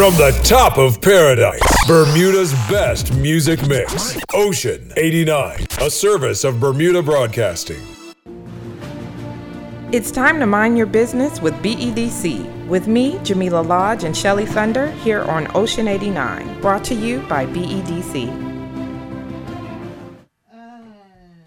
From the top of paradise, Bermuda's best music mix. Ocean 89, a service of Bermuda Broadcasting. It's time to mind your business with BEDC. With me, Jamillah Lodge and Shelly Thunder here on Ocean 89, brought to you by BEDC.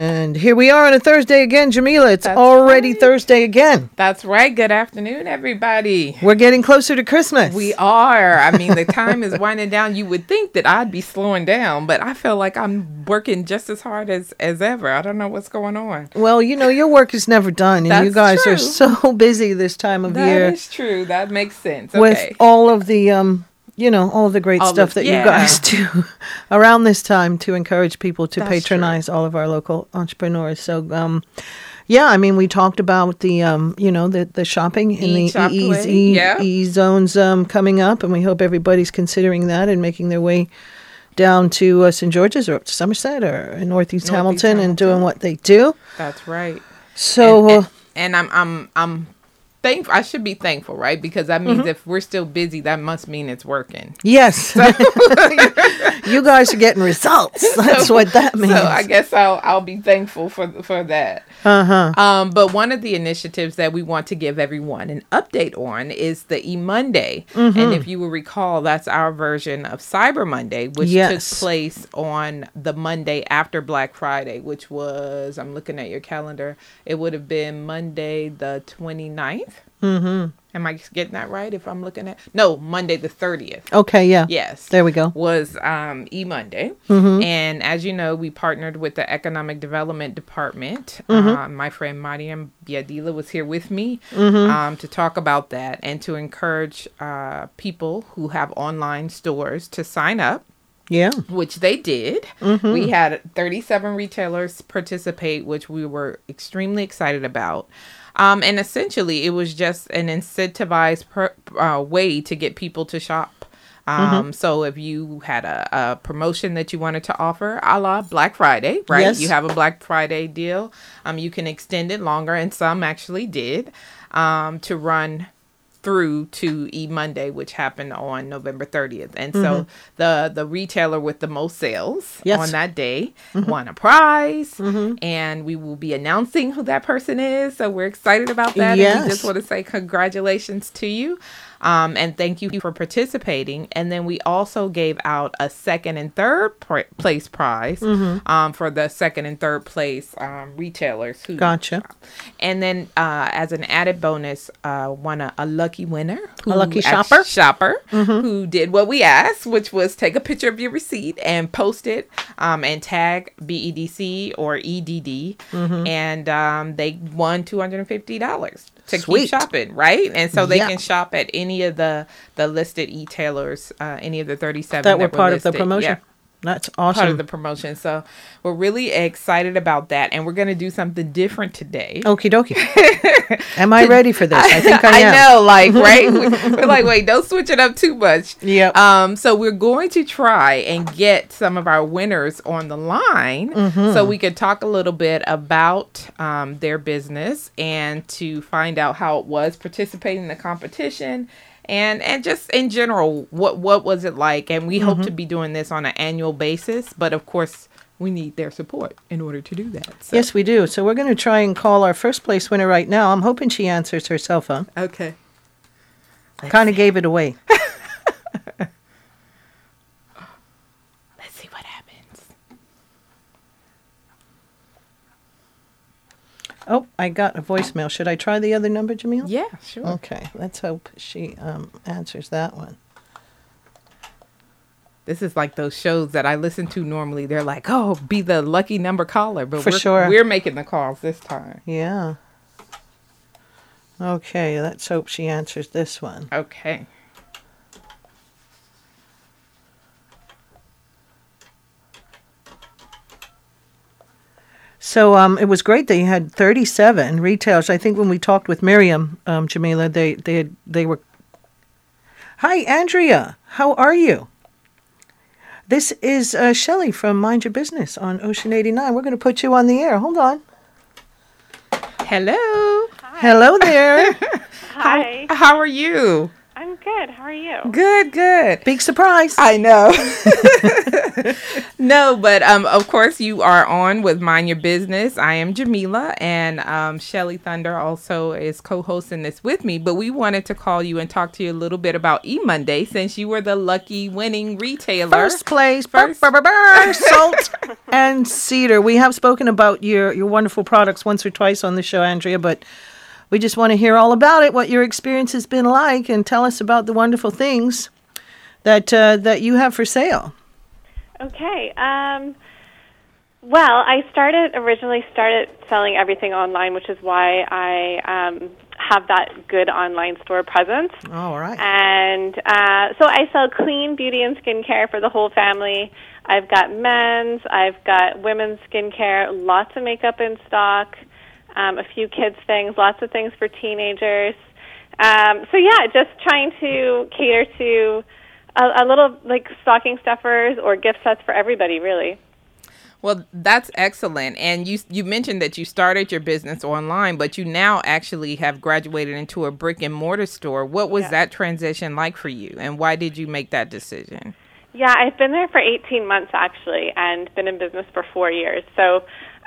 And here we are on a Thursday again, Jamillah. It's That's already right. Thursday again. That's right. Good afternoon, everybody. We're getting closer to Christmas. We are. I mean, the time is winding down. You would think that I'd be slowing down, but I feel like I'm working just as hard as, as ever. I don't know what's going on. well, you know, your work is never done, and you guys are so busy this time of That year is true. That makes sense. with all of the, um, you know, all the great All stuff the- that yeah. you guys do around this time to encourage people to That's patronize all of our local entrepreneurs. So, um, yeah, I mean, we talked about the, um, you know, the, the shopping in the EEZ yeah. E zones um, coming up, and we hope everybody's considering that and making their way down to uh, St. George's or up to Somerset or in Northeast, Northeast Hamilton, and doing what they do. That's right. So, and, uh, and, and I'm I'm I'm thankful. I should be thankful, right? Because that Mm-hmm. means if we're still busy, that must mean it's working. yes, you guys are getting results. That's what that means. So I guess I'll I'll be thankful for for that. uh huh. Um, but one of the initiatives that we want to give everyone an update on is the E Monday, Mm-hmm. and if you will recall, that's our version of Cyber Monday, which Yes. took place on the Monday after Black Friday, which was I'm looking at your calendar. It would have been Monday the 29th. Mm-hmm. Am I getting that right? If I'm looking at no Monday the 30th. Okay, yeah. Yes. There we go. Was um, E Monday. Mm-hmm. And as you know, we partnered with the Economic Development Department. Mm-hmm. Uh, my friend Maryem Biadillah was here with me Mm-hmm. um, to talk about that and to encourage uh, people who have online stores to sign up Yeah. which they did. Mm-hmm. We had 37 retailers participate, which we were extremely excited about. Um, and essentially, it was just an incentivized per, uh, way to get people to shop. Um, Mm-hmm. So if you had a, a promotion that you wanted to offer, a la Black Friday, right? Yes. You have a Black Friday deal. Um, you can extend it longer, and some actually did um, to run through to E Monday, which happened on November 30th. And so the the retailer with the most sales Mm-hmm. Yes. Mm-hmm. on that day won a prize, and we will be announcing who that person is. So we're excited about that. And we just want to say congratulations to you. Um, and thank you for participating. And then we also gave out a second and third pr- place prize Mm-hmm. um, for the second and third place um, retailers who Gotcha. and then, uh, as an added bonus, uh, won a, a lucky winner, who lucky act- shopper? shopper, who did what we asked, which was take a picture of your receipt and post it, um, and tag BEDC or EDD, and um, they won two hundred and fifty dollars to Sweet. keep shopping, right? And so they Yeah. can shop at any of the the listed e-tailers, uh, any of the thirty seven That were part of the promotion. Yeah That's part of the promotion. So we're really excited about that, and we're gonna do something different today. Okie dokie. am I ready for this? I think I am. know, like right. we're like, wait, don't switch it up too much. Yep. Um. So we're going to try and get some of our winners on the line, Mm-hmm. so we could talk a little bit about um, their business and to find out how it was participating in the competition. And, and just in general, what what was it like? And we hope to Mm-hmm. be doing this on an annual basis, but of course, we need their support in order to do that. So. Yes, we do. So we're going to try and call our first place winner right now. I'm hoping she answers her cell phone. Okay. Kind of gave it away. Let's see what happens. Oh, I got a voicemail. Should I try the other number, Jamil? Yeah, sure. Okay, let's hope she um, answers that one. This is like those shows that I listen to normally. They're like, "Oh, be the lucky number caller," but For we're, sure. we're making the calls this time. Yeah. Okay, let's hope she answers this one. Okay. So um, it was great. They had 37 retailers. I think when we talked with Maryem, um, Jamillah, they they had, they were. Hi, Andrea. How are you? This is uh, Shelley from Mind Your Business on Ocean 89. We're going to put you on the air. Hold on. Hello. Hi. Hello there. Hi, How are you? I'm Good. How are you? Good, good. Big surprise. I know. no, but um, of course you are on with Mind Your Business. I am Jamillah, and um, Shelly Thunder also is co-hosting this with me. But we wanted to call you and talk to you a little bit about E Monday since you were the lucky winning retailer. First place, First. Burr, burr, burr, burr, salt and cedar. We have spoken about your your wonderful products once or twice on the show, Andrea, but we just want to hear all about it, what your experience has been like, and tell us about the wonderful things that uh, that you have for sale. Okay. Um, well, I started originally started selling everything online, which is why I um, have that good online store presence. All right. And uh, so I sell clean beauty and skincare for the whole family. I've got men's, I've got women's skincare, lots of makeup in stock, um, a few kids things, lots of things for teenagers. Um, so yeah, just trying to cater to a, a little like stocking stuffers or gift sets for everybody, really. Well, that's excellent. And you you mentioned that you started your business online, but you now actually have graduated into a brick and mortar store. What was Yeah. that transition like for you, and why did you make that decision? Yeah, I've been there for 18 months actually, and been in business for four years. So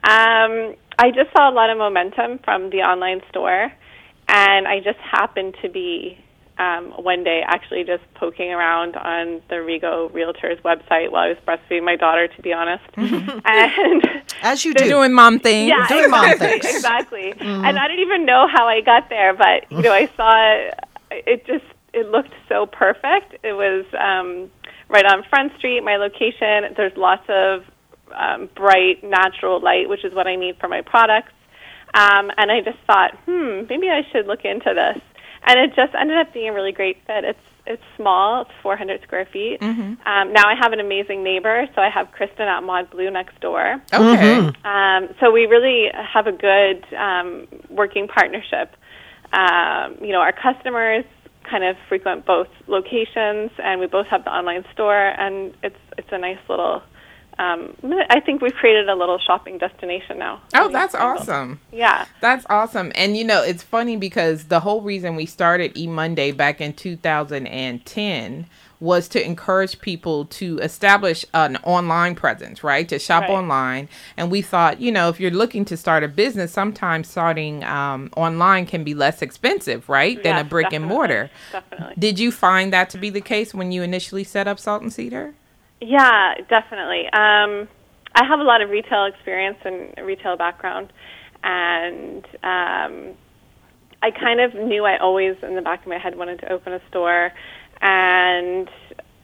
um, I just saw a lot of momentum from the online store, and I just happened to be um, one day actually just poking around on the Rego Realtors website while I was breastfeeding my daughter, to be honest. and As you do. Doing mom things. yeah, doing mom exactly, things. exactly. And I don't even know how I got there, but you know, I saw it. It just it looked so perfect. It was um, right on Front Street, my location. There's lots of um, bright, natural light, which is what I need for my products. Um, and I just thought, hmm, maybe I should look into this. And it just ended up being a really great fit. It's it's small. It's 400 square feet. Um, now I have an amazing neighbor, so I have Kristen at Mod Blue next door. Okay. Um, so we really have a good um, working partnership. Um, you know, our customers kind of frequent both locations, and we both have the online store, and it's it's a nice little. Um, I think we've created a little shopping destination now. Oh, that's awesome. Yeah. That's awesome. And you know, it's funny because the whole reason we started E Monday back in 2010 was to encourage people to establish an online presence, right? To shop Right. online. And we thought, you know, if you're looking to start a business, sometimes starting um, online can be less expensive, right? Than a Yes, brick and mortar. Definitely. Did you find that to be the case when you initially set up Salt and Cedar? Yeah, definitely. Um, I have a lot of retail experience and retail background, and um, I kind of knew I always, in the back of my head, wanted to open a store, and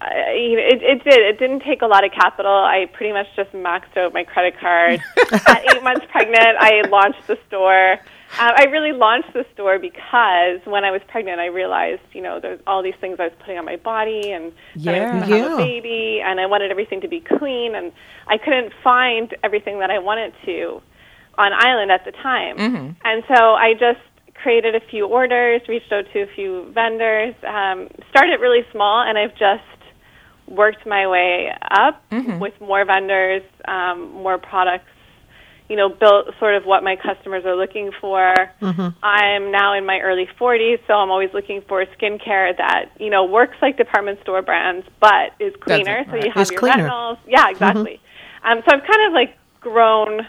I, you know, it, it did. It didn't take a lot of capital. I pretty much just maxed out my credit card. At eight months pregnant, I launched the store. Uh, I really launched the store because when I was pregnant, I realized, you know, there's all these things I was putting on my body, and then I was Yeah. have a baby, and I wanted everything to be clean, and I couldn't find everything that I wanted to on island at the time. And so I just created a few orders, reached out to a few vendors, um, started really small, and I've just worked my way up with more vendors, um, more products. You know, built sort of what my customers are looking for. I'm now in my early 40s, so I'm always looking for skincare that you know works like department store brands, but is cleaner. So you have Is your cleaner. retinols. Yeah, exactly. Um, so I've kind of like grown, uh,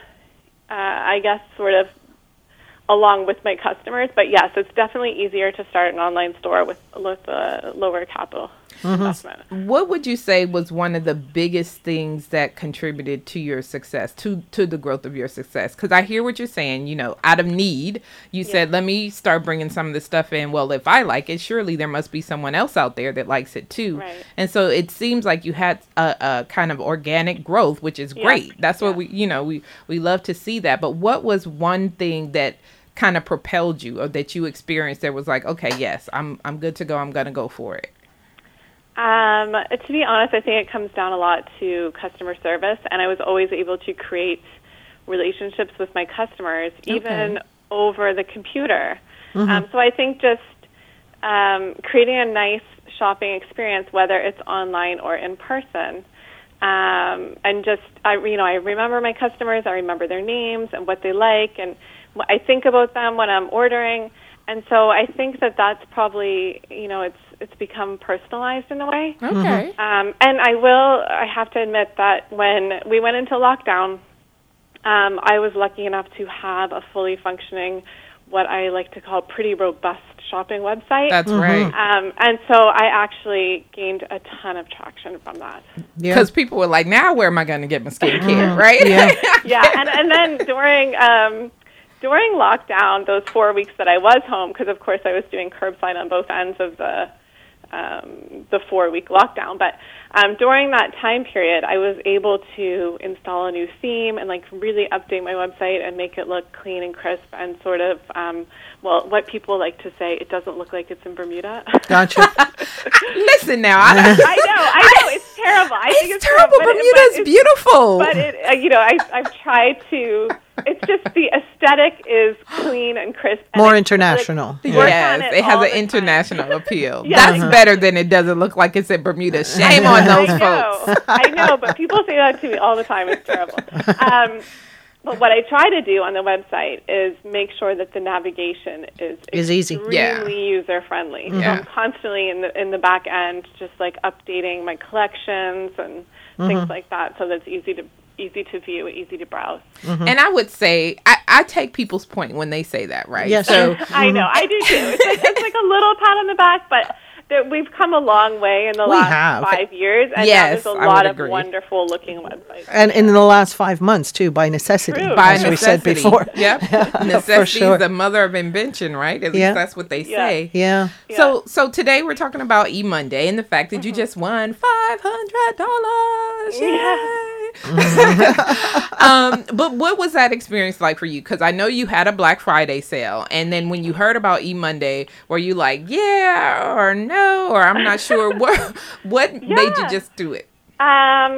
I guess, sort of along with my customers. But yes, it's definitely easier to start an online store with with a lower capital Mm-hmm. investment. What would you say was one of the biggest things that contributed to your success, to to the growth of your success? Because I hear what you're saying. You know, out of need, you said, "Let me start bringing some of this stuff in." Well, if I like it, surely there must be someone else out there that likes it too. Right. And so it seems like you had a, a kind of organic growth, which is Yeah. great. That's what we, you know, we we love to see that. But what was one thing that kind of propelled you, or that you experienced that was like, okay, yes, I'm I'm good to go. I'm gonna go for it. Um, to be honest, I think it comes down a lot to customer service, and I was always able to create relationships with my customers, even over the computer. Um, so I think just um, creating a nice shopping experience, whether it's online or in person, um, and just I, you know, I remember my customers, I remember their names and what they like, and I think about them when I'm ordering. And so I think that that's probably, you know, it's it's become personalized in a way. Okay. Um, and I will, I have to admit that when we went into lockdown, um, I was lucky enough to have a fully functioning, what I like to call pretty robust shopping website. That's right. um, and so I actually gained a ton of traction from that. Yeah. Because people were like, now where am I going to get my skincare, right? Yeah. yeah, and and then during um, during lockdown, those four weeks that I was home, because of course I was doing curbside on both ends of the um, the four week lockdown. But um, during that time period, I was able to install a new theme and like really update my website and make it look clean and crisp and sort of um, well, what people like to say, it doesn't look like it's in Bermuda. Gotcha. Listen now, I, I know, I know, it's terrible. I think it's it's terrible. but it- but Bermuda's beautiful. but it, uh, you know, I, I've tried to. It's just the aesthetic is clean and crisp. and More international. like, yes, it, it has an the time. international appeal. Yeah. That's Uh-huh. better than it doesn't look like it's in Bermuda. Shame on those I folks. know, I know, but people say that to me all the time. It's terrible. Um, but what I try to do on the website is make sure that the navigation is Is easy. extremely Yeah. user friendly. So I'm constantly in the in the back end, just like updating my collections and things like that, so that it's easy to easy to view, easy to browse. And I would say, I, I take people's point when they say that, right? Yes. So I know, I do too. It's like, it's like a little pat on the back, but there, we've come a long way in the We last have. five years, and Yes, now there's a I would lot of agree. wonderful looking websites. And in the last five months, too, by necessity, True. by as we said before. Yep. Necessity sure. is the mother of invention, right? At least Yeah. that's what they Yeah. say. Yeah. yeah. So so today we're talking about E Monday and the fact that you Mm-hmm. just won five hundred dollars. Yeah. um, but what was that experience like for you? Because I know you had a Black Friday sale, and then when you heard about E Monday, were you like, yeah or no, or I'm not sure? what what made you just do it? Um,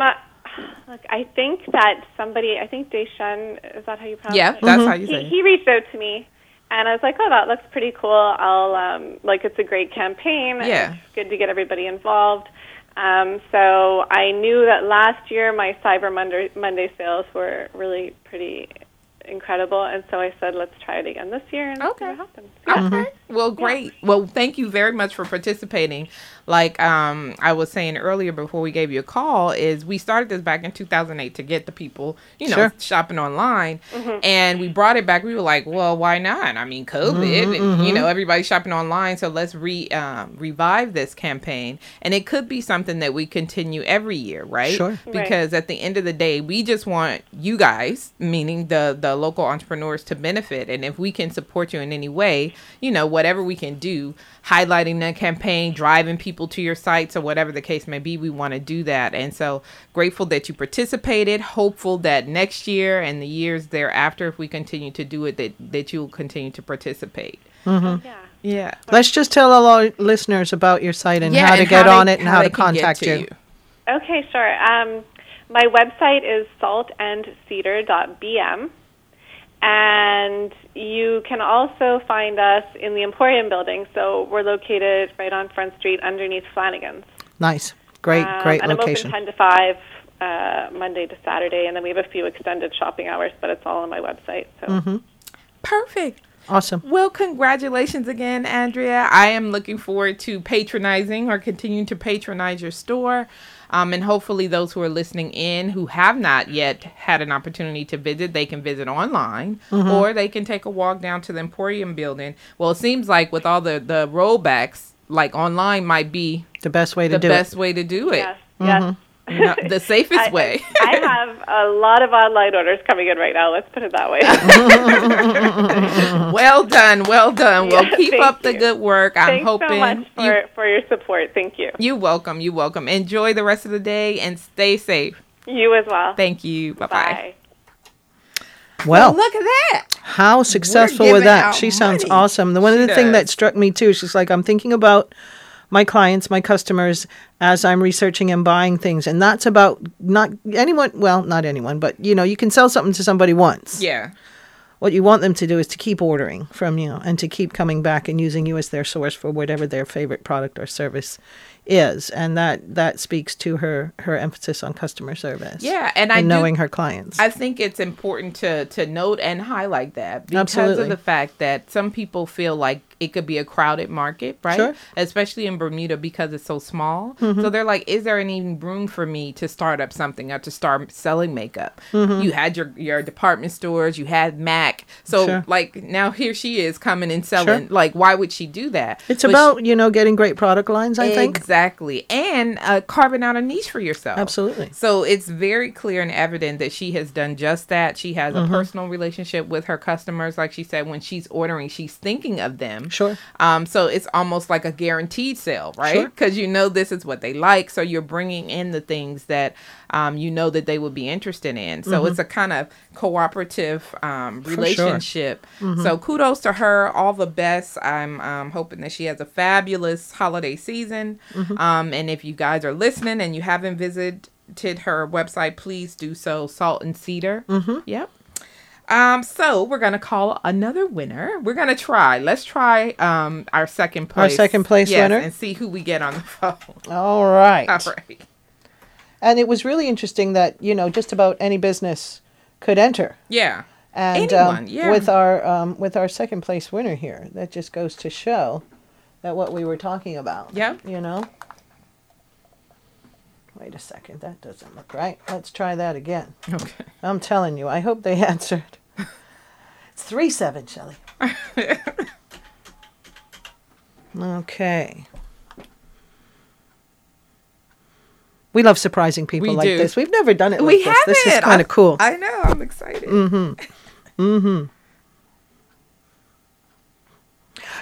look, I think that somebody, I think Deshen, is that how you pronounce Yeah, it? Yeah, that's how you he, say. it. he reached out to me and I was like, "Oh, that looks pretty cool. I'll um like it's a great campaign. Yeah. It's good to get everybody involved." Um so I knew that last year my Cyber Monday Monday sales were really pretty incredible and so I said, "Let's try it again this year and Okay. see what happens." Yeah. Okay. Well, great. Well, thank you very much for participating. Like um, I was saying earlier before we gave you a call, is we started this back in 2008 to get the people, you know, Sure. shopping online, and we brought it back. We were like, well, why not? I mean, COVID, and you know, everybody's shopping online, so let's re um, revive this campaign, and it could be something that we continue every year, right? Sure. Right. Because at the end of the day, we just want you guys, meaning the the local entrepreneurs, to benefit, and if we can support you in any way, you know, whatever we can do, highlighting the campaign, driving people to your sites, or whatever the case may be, we want to do that. And so grateful that you participated. Hopeful that next year and the years thereafter, if we continue to do it, that that you will continue to participate. Yeah. Yeah. Let's just tell all our listeners about your site and how to and get they- on it and how, they to contact to you. Okay, sure. Um, my website is saltandcedar.bm, and you can also find us in the Emporium building. So we're located right on Front Street underneath Flanagan's. Nice. Great, Um, great and location. I'm open 10 to 5 uh, Monday to Saturday, and then we have a few extended shopping hours, but it's all on my website. So Mm-hmm. Perfect. Awesome. Well, congratulations again, Andrea. I am looking forward to patronizing or continuing to patronize your store. Um, and hopefully, those who are listening in who have not yet had an opportunity to visit, they can visit online or they can take a walk down to the Emporium building. Well, it seems like with all the, the rollbacks, like online might be The best way to the do best it. way to do it. yes, yes. You know, the safest I, way. I have a lot of online orders coming in right now. Let's put it that way. well done. Well done. Well, Yeah, keep thank up the good work. I'm Thanks hoping so much you for, for your support. Thank you. You're welcome. You're welcome. Enjoy the rest of the day and stay safe. You as well. Thank you. Bye bye. Bye. Well, look at that. how successful with giving that. out She sounds awesome. The one of the thing that struck me too, she's like, I'm thinking about my clients, my customers, as I'm researching and buying things. And that's about not anyone, well, not anyone, but you know, you can sell something to somebody once. Yeah. What you want them to do is to keep ordering from you and to keep coming back and using you as their source for whatever their favorite product or service is, and that that speaks to her her emphasis on customer service. Yeah, and I do- knowing her clients. I think it's important to to note and highlight that because Absolutely. of the fact that some people feel like it could be a crowded market, right? Sure. Mm-hmm. Especially in Bermuda because it's so small. So they're like, is there any room for me to start up something or to start selling makeup? Mm-hmm. You had your your department stores, you had Mac. So Sure. like now here she is coming and selling. Like why would she do that? it's But she- about you know getting great product lines. I think Exactly. And uh, carving out a niche for yourself. Absolutely. So it's very clear and evident that she has done just that. She has Mm-hmm. a personal relationship with her customers. Like she said, when she's ordering, she's thinking of them. Sure. Um, so it's almost like a guaranteed sale, right? Sure. Because you know this is what they like. So you're bringing in the things that um, you know that they would be interested in. So it's a kind of cooperative um, Mm-hmm. relationship. So kudos to her. All the best. I'm um, hoping that she has a fabulous holiday season. Mm-hmm. Um, and if you guys are listening and you haven't visited her website, please do so. Salt and Cedar. Mm-hmm. Yep. Um, so we're gonna call another winner. We're gonna try. Let's try um our second place. Our second place Yes, winner? and see who we get on the phone. All right. All right. And it was really interesting that you know just about any business could enter. Yeah. And Anyone, um, yeah. with our um, with our second place winner here, that just goes to show that what we were talking about. Yeah. You know. Wait a second, that doesn't look right. Let's try that again. Okay. I'm telling you, I hope they answered. It's three seven, Shelley. okay. We love surprising people We like do. this. We've never done it like We this. have This is kind of cool. I know. I'm excited. Mm-hmm. Mm-hmm.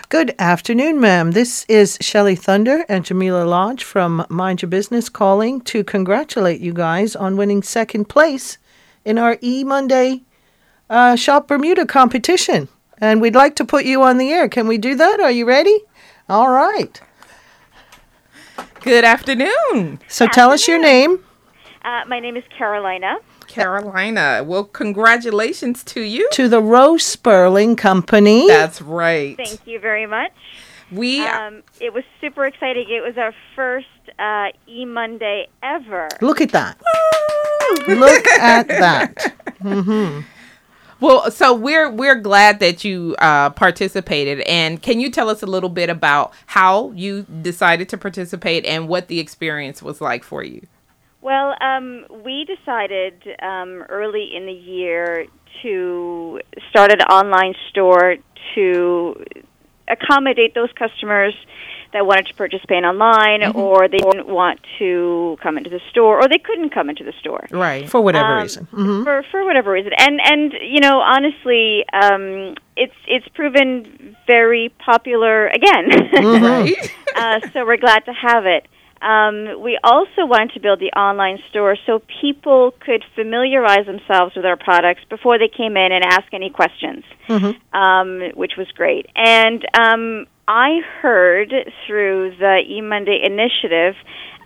Good afternoon, ma'am. This is Shelley Thunder and Jamillah Lodge from Mind Your Business calling to congratulate you guys on winning second place in our E Monday uh, Shop Bermuda competition. And we'd like to put you on the air. Can we do that? Are you ready? All right. Good afternoon, So tell us your name. Uh, my name is Carolina. Carolina. Well, congratulations to you. To the Rowe Spurling Company. That's right. Thank you very much. We Um, it was super exciting. It was our first uh, E Monday ever. Look at that. Look at that. Well, so we're we're glad that you uh, participated, and can you tell us a little bit about how you decided to participate and what the experience was like for you? Well, um, we decided um, early in the year to start an online store to accommodate those customers that wanted to purchase paint online, or they didn't want to come into the store, or they couldn't come into the store. Right. For whatever Um, reason. hmm for for whatever reason and and you know honestly um it's it's proven very popular again Right. uh, so we're glad to have it um, we also wanted to build the online store so people could familiarize themselves with our products before they came in and ask any questions, um, which was great. And um, I heard through the eMonday initiative,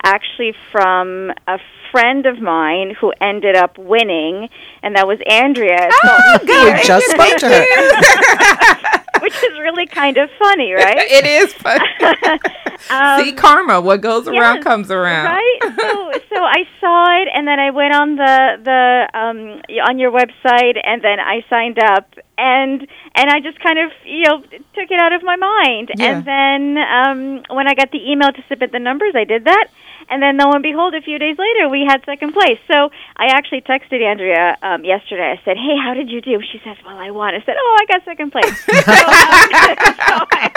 actually from a friend of mine who ended up winning, and that was Andrea. Oh, We just spoke to her. which is really kind of funny, right? it is fun. See, karma. What goes around comes around. Right. So, so I saw it, and then I went on the the um, on your website, and then I signed up, and and I just kind of you know took it out of my mind, Yeah. and then um, when I got the email to submit the numbers, I did that. And then, lo and behold, a few days later, we had second place. So I actually texted Andrea um, yesterday. I said, "Hey, how did you do?" She says, "Well, I won." I said, "Oh, I got second place." so, um, so I,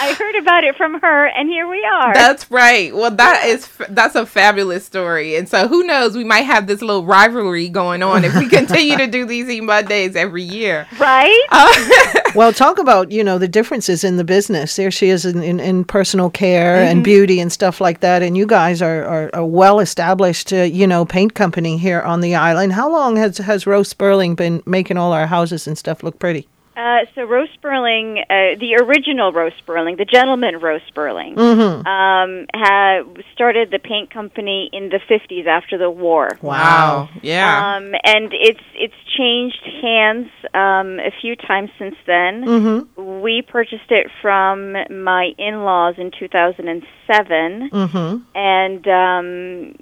I heard about it from her, and here we are. That's right. Well, that is that's a fabulous story, and so who knows? We might have this little rivalry going on if we continue to do these E Mondays every year. right? Well, talk about you know the differences in the business. There she is in, in, in personal care and beauty and stuff like that. And you guys are, are a well established uh, you know paint company here on the island. How long has has Rowe Spurling been making all our houses and stuff look pretty? Uh, so Rowe Spurling, uh, the original Rowe Spurling, the gentleman Rowe Spurling, Mm-hmm. um, had started the paint company in the 50s after the war. Wow. Yeah. Um, and it's it's changed hands um, a few times since then. Mm-hmm. We purchased it from my in-laws in 2007, Mm-hmm. and um,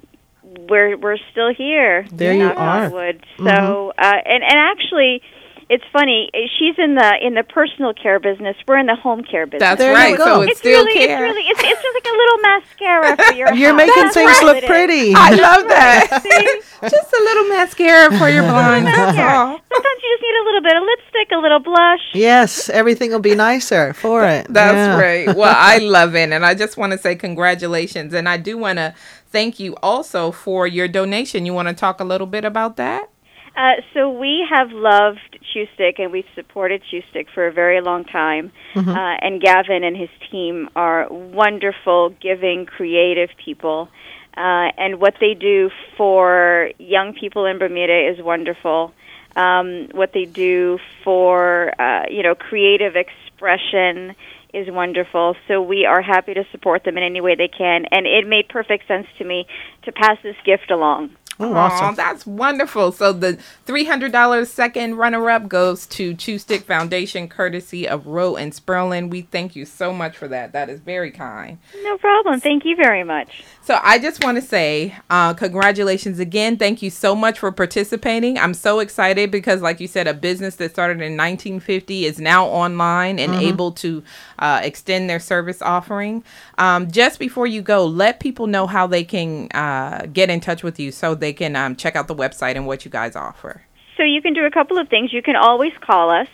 we're we're still here. There you are. wood. So, uh, and and actually, it's funny. She's in the in the personal care business. We're in the home care business. That's There right. So it's, it's still really, care. it's really, it's, it's just like a little mascara for your. You're house. making That's things all look pretty. I love that. Just a little mascara for your blonde. Sometimes you just need a little bit of lipstick, a little blush. Yes, everything will be nicer for it. That's Yeah. right. Well, I love it. And I just want to say congratulations. And I do want to thank you also for your donation. You want to talk a little bit about that? Uh, so we have loved Chew Stick and we've supported Chew Stick for a very long time. Mm-hmm. Uh, and Gavin and his team are wonderful, giving, creative people. Uh, and what they do for young people in Bermuda is wonderful. Um, what they do for uh, you know creative expression is wonderful. So we are happy to support them in any way they can. And it made perfect sense to me to pass this gift along. Oh, awesome. that's wonderful. So the $300 second runner-up goes to Chew Stick Foundation, courtesy of Roe and Sperlin. We thank you so much for that. That is very kind. No problem. Thank you very much. So I just want to say uh, congratulations again. Thank you so much for participating. I'm so excited because, like you said, a business that started in 1950 is now online and able to uh, extend their service offering. Um, just before you go, let people know how they can uh, get in touch with you so they can um, check out the website and what you guys offer. So you can do a couple of things. You can always call us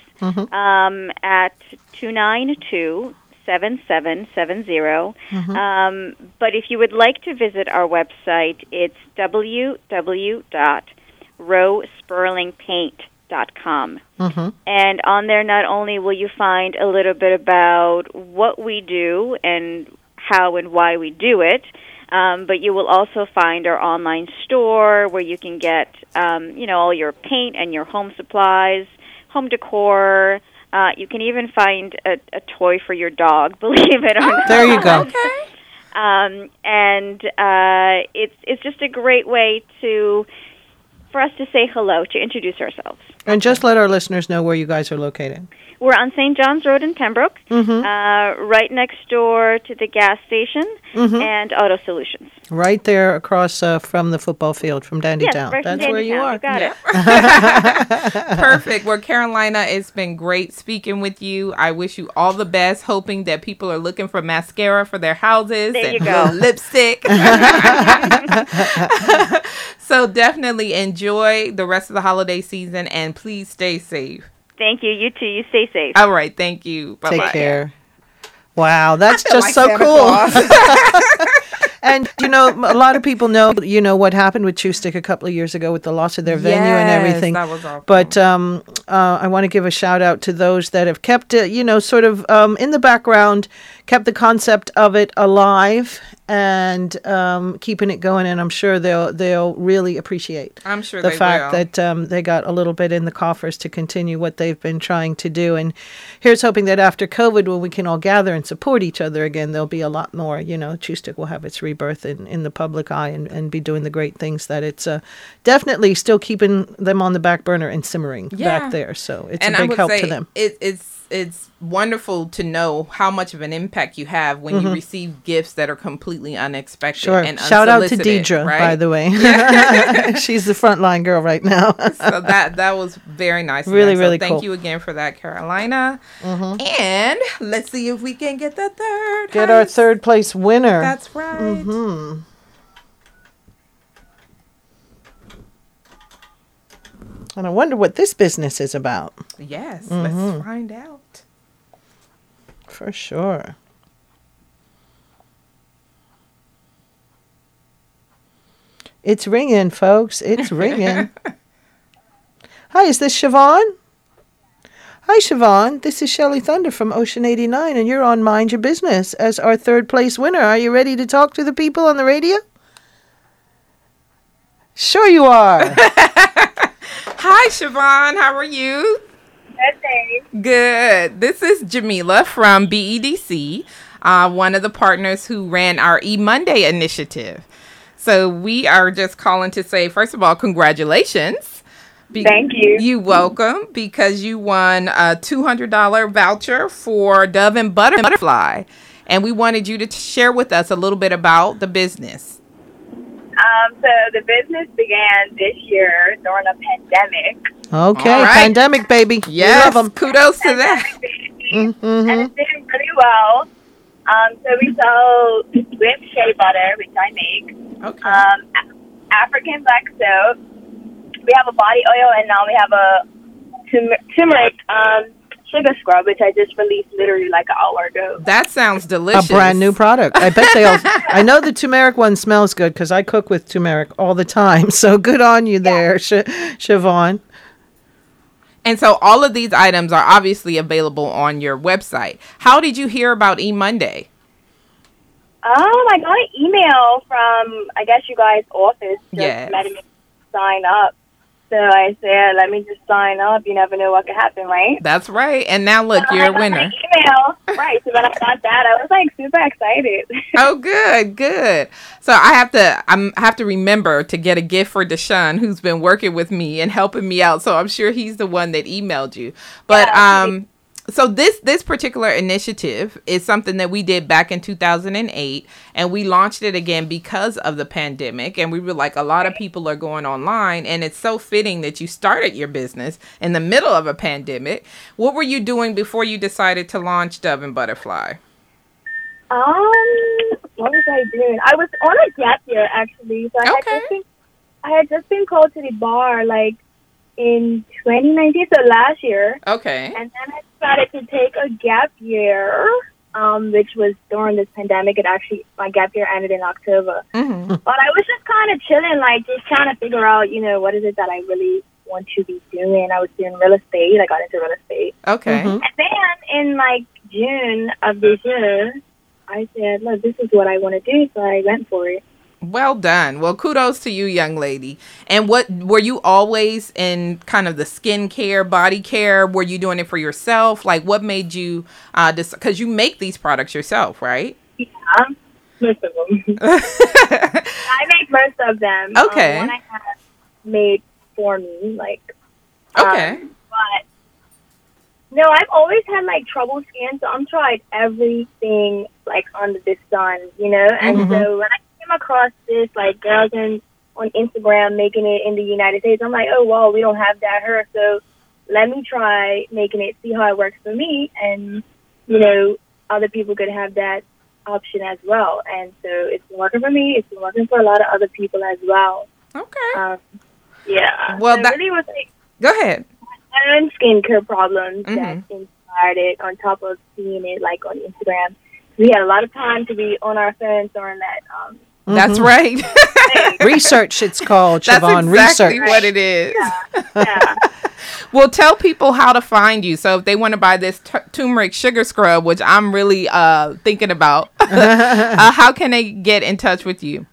um, at 292 7770. Um, but if you would like to visit our website, it's www.rowespurlingpaint.com. And on there, not only will you find a little bit about what we do and how and why we do it, um, but you will also find our online store where you can get, um, you know, all your paint and your home supplies, home decor. Uh, you can even find a, a toy for your dog, believe it or not. There you go. Um, and uh, it's it's just a great way to for us to say hello, to introduce ourselves. And just let our listeners know where you guys are located. We're on St. John's Road in Pembroke, uh, right next door to the gas station and Auto Solutions. Right there across uh, from the football field from Dandy Yes, Town. right from That's where you are. You got it. Perfect. Well, Carolina, it's been great speaking with you. I wish you all the best, hoping that people are looking for mascara for their houses There and you go. lipstick. so definitely enjoy the rest of the holiday season and please stay safe. Thank you. You too. You stay safe. All right. Thank you. Bye Take care. Wow, that's just like so cool. And you know, a lot of people know, you know, what happened with Chew Stick a couple of years ago with the loss of their venue and Yes, everything. that was awful. But um, uh, I want to give a shout out to those that have kept it, you know, sort of um, in the background, kept the concept of it alive and um, keeping it going. And I'm sure they'll they'll really appreciate I'm sure the fact will. that um, they got a little bit in the coffers to continue what they've been trying to do. And here's hoping that after COVID, when we can all gather and support each other again, there'll be a lot more. You know, Chew Stick will have its rebirth in, in the public eye and, and be doing the great things that it's uh, definitely still keeping them on the back burner and simmering Yeah. back there. So it's and a big help to them. It, it's it's wonderful to know how much of an impact you have when you receive gifts that are completely unexpected. Mm-hmm. Sure. And Shout out to Deidre, right? by the way. She's the frontline girl right now. so that that was very nice. Really. So really thank cool. Mm-hmm. you again for that, Carolina. And let's see if we can get the third. Get our third place winner. That's right. Mm-hmm. And I wonder what this business is about. Yes, Mm-hmm. let's find out. For sure. It's ringing, folks. It's ringing. Hi, is this Siobhan? Hi, Siobhan. This is Shelley Thunder from Ocean 89, and you're on Mind Your Business as our third place winner. Are you ready to talk to the people on the radio? Sure, you are. Hi, Siobhan. How are you? Good day. Good. This is Jamillah from BEDC, uh, one of the partners who ran our E Monday initiative. So we are just calling to say, first of all, congratulations. Be- Thank you. You welcome because you won a two hundred dollar voucher for Dove and Butter Butterfly, and we wanted you to share with us a little bit about the business. Um, so the business began this year during a pandemic. Okay, All right. pandemic baby. We Yes, love 'em. kudos to that. and it's doing really well. Um, so we sell whipped shea butter, which I make. Okay. Um, African black soap. We have a body oil, and now we have a tum- turmeric um, sugar scrub, which I just released literally like an hour ago. that sounds delicious. A brand new product. I bet they all. I know the turmeric one smells good because I cook with turmeric all the time. So good on you there, Sh- Siobhan. And so all of these items are obviously available on your website. How did you hear about E Monday? Um, I got an email from I guess you guys' office just Yes. letting me sign up. So I said, let me just sign up. You never know what could happen, right? That's right. And now look, So you're I a winner. Email, right? So when I got that, I was like super excited. Oh, good, good. So I have to, I'm I have to remember to get a gift for Deshaun, who's been working with me and helping me out. So I'm sure he's the one that emailed you. But Yeah, um, so this this particular initiative is something that we did back in 2008, and we launched it again because of the pandemic. And we were like, a lot of people are going online, and it's so fitting that you started your business in the middle of a pandemic. What were you doing before you decided to launch Dove and Butterfly? um, what was I doing? I was on a gap year actually. So I Okay. had just been, I had just been called to the bar like in 2019, so last year. Okay. And then I decided to take a gap year, um, which was during this pandemic. It actually, my gap year ended in October. hmm But I was just kind of chilling, like just trying to figure out, you know, what is it that I really want to be doing. I was doing real estate. I got into real estate. Okay. Mhm. And then in like June of this year, I said, look, this is what I want to do. So I went for it. Well done. Well, kudos to you, young lady. And what were you always in kind of the skincare, body care? Were you doing it for yourself? Like, what made you? uh Because you make these products yourself, right? Yeah, most of them. I make most of them. Um, Okay. one I have made for me, like. um, Okay. but no, I've always had like trouble skin, so I'm tried everything like under the sun, you know. And Mm-hmm. so when I came across this, like girls in on Instagram making it in the United States, I'm like, oh well, we don't have that here, so let me try making it, see how it works for me, and you know, other people could have that option as well. And so it's been working for me. It's been working for a lot of other people as well. Okay. Um, yeah. Well, so that- really was like Go ahead. my own skincare problems Mhm. that inspired it. On top of seeing it like on Instagram, we had a lot of time to be on our phones during that. Um, That's right. Research, it's called, That's Siobhan. exactly Research. what it is. yeah. Well, tell people how to find you. So if they want to buy this t- turmeric sugar scrub, which I'm really uh thinking about, uh, how can they get in touch with you?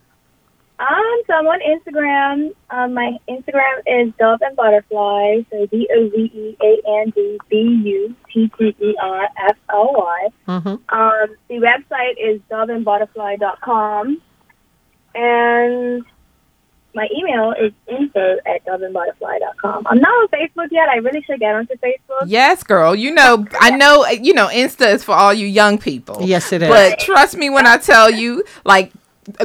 Um, so I'm on Instagram. Um, my Instagram is Dove and Butterfly. So D O V E A N D B U T T E R F L Y. Mhm. Um, the website is doveandbutterfly.com. And my email is info at doveandbutterfly.com. I'm not on Facebook yet. I really should get onto Facebook. Yes, girl. You know, I know. You know, Insta is for all you young people. Yes, it is. But trust me when I tell you, like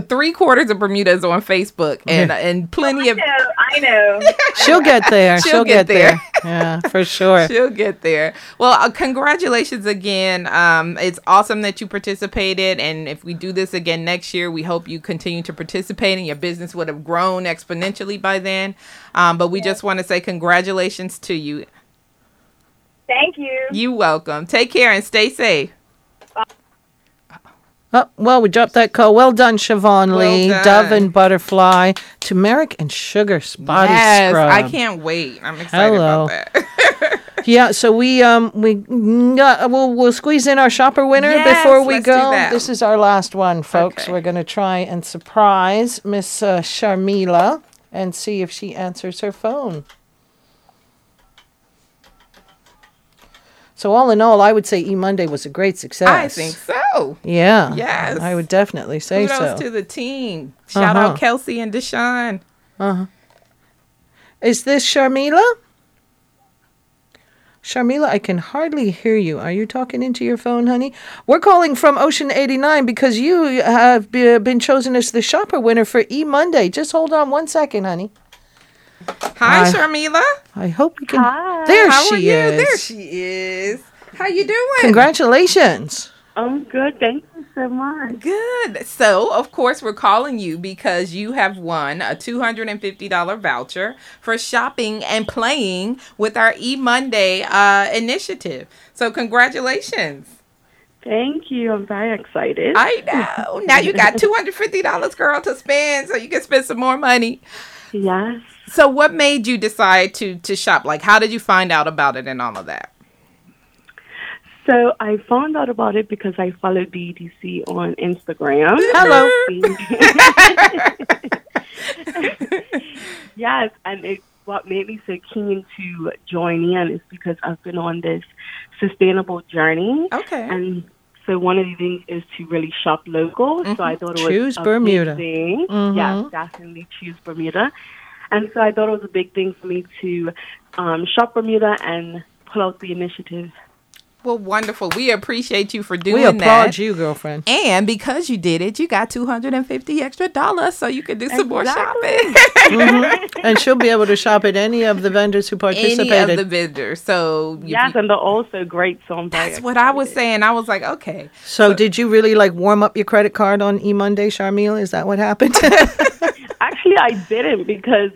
three quarters of Bermuda is on Facebook, and and plenty of. I of know. I know. She'll get there. She'll She'll, get get, there. Yeah, for sure. She'll get there. Well, uh, congratulations again. Um, it's awesome that you participated, and if we do this again next year, we hope you continue to participate, and your business would have grown exponentially by then. Um, but we just want to say congratulations to you. Thank you. You're welcome. Take care and stay safe. Oh, well, we dropped that call. Well done, Siobhan Well Lee. done. Dove and Butterfly. Turmeric and sugar body yes, scrub. I can't wait. I'm excited Hello. about that. Yeah, so we um we uh, we'll we'll squeeze in our shopper winner Yes, before we go. that. This is our last one, folks. Okay. We're gonna try and surprise Miss uh, Sharmila and see if she answers her phone. So all in all, I would say E Monday was a great success. I think so. Yeah. Yes. I would definitely say Kudos so. to the team. Shout Uh-huh. out Kelsey and Deshaun. Uh huh. Is this Sharmila? Sharmila, I can hardly hear you. Are you talking into your phone, honey? We're calling from Ocean 89 because you have been chosen as the shopper winner for E Monday. Just hold on one second, honey. Hi, Hi. Sharmila. I hope you can. Hi. There How she are you? is. There she is. How you doing? Congratulations. I'm good. Thank you so much. Good. So, of course, we're calling you because you have won a $250 voucher for shopping and playing with our E Monday uh, initiative. So, congratulations. Thank you. I'm very excited. I know. Now you got $250, girl, to spend so you can spend some more money. Yes. So, what made you decide to to shop? Like, how did you find out about it and all of that? So I found out about it because I followed BDC on Instagram. Hello. yes, and it, what made me so keen to join in is because I've been on this sustainable journey. Okay. And so one of the things is to really shop local. So I thought it was Choose a Bermuda. Big thing. Yes, definitely choose Bermuda. And so I thought it was a big thing for me to um, shop Bermuda and pull out the initiative. Well, wonderful. We appreciate you for doing that. We applaud that. you, girlfriend. And because you did it, you got 250 extra dollars so you can do some more Exactly. shopping. Mm-hmm. And she'll be able to shop at any of the vendors who participated. Any of the vendors. So you- Yes, and they're also great. So I'm that's what I was saying. I was like, okay. so, did you really like warm up your credit card on E Monday, Sharmila? Is that what happened? Actually, I didn't because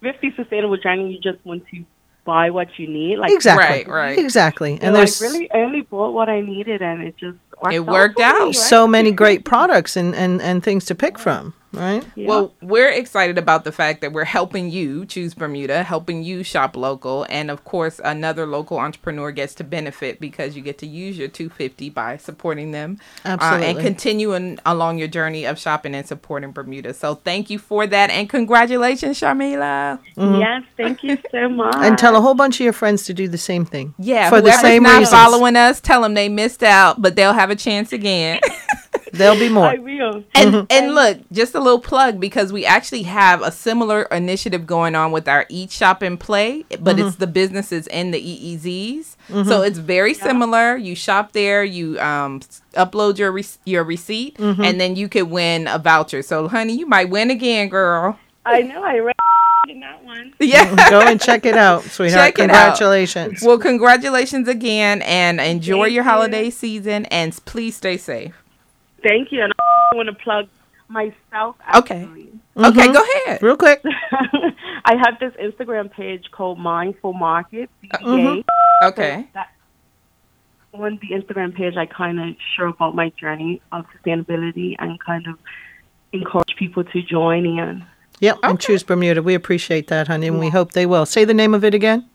with the sustainable journey, you just want to buy what you need. Like exactly. Right, right. Exactly. So And there's I really only bought what I needed, and it just worked It out worked for me, out. right? so many great products and, and, and things to pick from, right? Yeah. Well, we're excited about the fact that we're helping you choose Bermuda, helping you shop local, and of course, another local entrepreneur gets to benefit because you get to use your 250 by supporting them uh, and continuing along your journey of shopping and supporting Bermuda. So, thank you for that, and congratulations, Sharmila. yes, thank you so much. Mm-hmm. And tell a whole bunch of your friends to do the same thing. Yeah, For the whoever's same not reasons. following us, tell them they missed out, but they'll have a chance again. There'll be more. I will. And Mm-hmm. and look, just a little plug because we actually have a similar initiative going on with our Eat Shop and Play, but Mm-hmm. it's the businesses and the EEZs. So it's very similar. You shop there, you um upload your re- your receipt, Mm-hmm. and then you could win a voucher. So honey, you might win again, girl. I know. I read in that one. Yeah. Go and check it out, sweetheart. Check it out. Congratulations. well, congratulations again, and enjoy Thank your you. holiday season, and please stay safe. Thank you, and I want to plug myself. Okay. Actually. Okay, go ahead. Real quick. I have this Instagram page called Mindful Market. BDA. Mm-hmm. Okay. that on the Instagram page, I kind of share about my journey of sustainability and kind of encourage people to join in. Yep. And choose Bermuda. We appreciate that, honey, and we hope they will. Say the name of it again.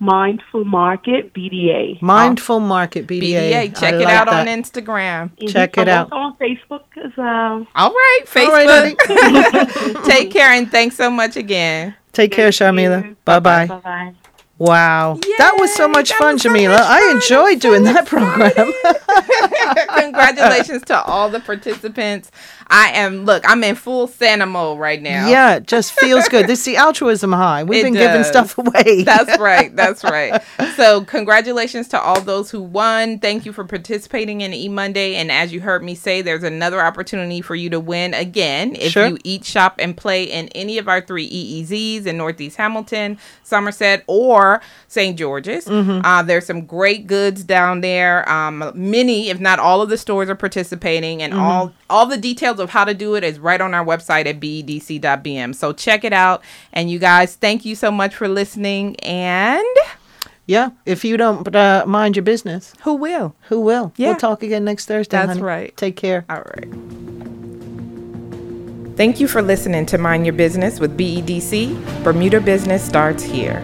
Mindful Market BDA. Mindful Market BDA. BDA, check I it like out on that. Instagram. Check it out. on Facebook as well. All right, All right, Facebook. Take care and thanks so much again. Take care, Sharmila. Bye bye. Bye bye. Wow. that was so much fun, so Jamillah. much I fun. enjoyed I'm doing so that program. Congratulations to all the participants. I am look, I'm in full Santa mode right now. yeah, it just feels good. This is the altruism high. We've It been giving stuff away. That's right. That's right. So, congratulations to all those who won. Thank you for participating in E Monday. And as you heard me say, there's another opportunity for you to win again if Sure. you eat, shop, and play in any of our three EEZs in Northeast Hamilton, Somerset, or St. George's. Mm-hmm. Uh, there's some great goods down there. Um, many, if not all, of the stores are participating, and Mm-hmm. all all the details of how to do it is right on our website at bedc.bm. So check it out. And you guys, thank you so much for listening. And yeah, if you don't uh, mind your business, who will? who will? Yeah. We'll talk again next Thursday. That's honey. right. Take care. All right. Thank you for listening to Mind Your Business with BEDC. Bermuda Business starts here.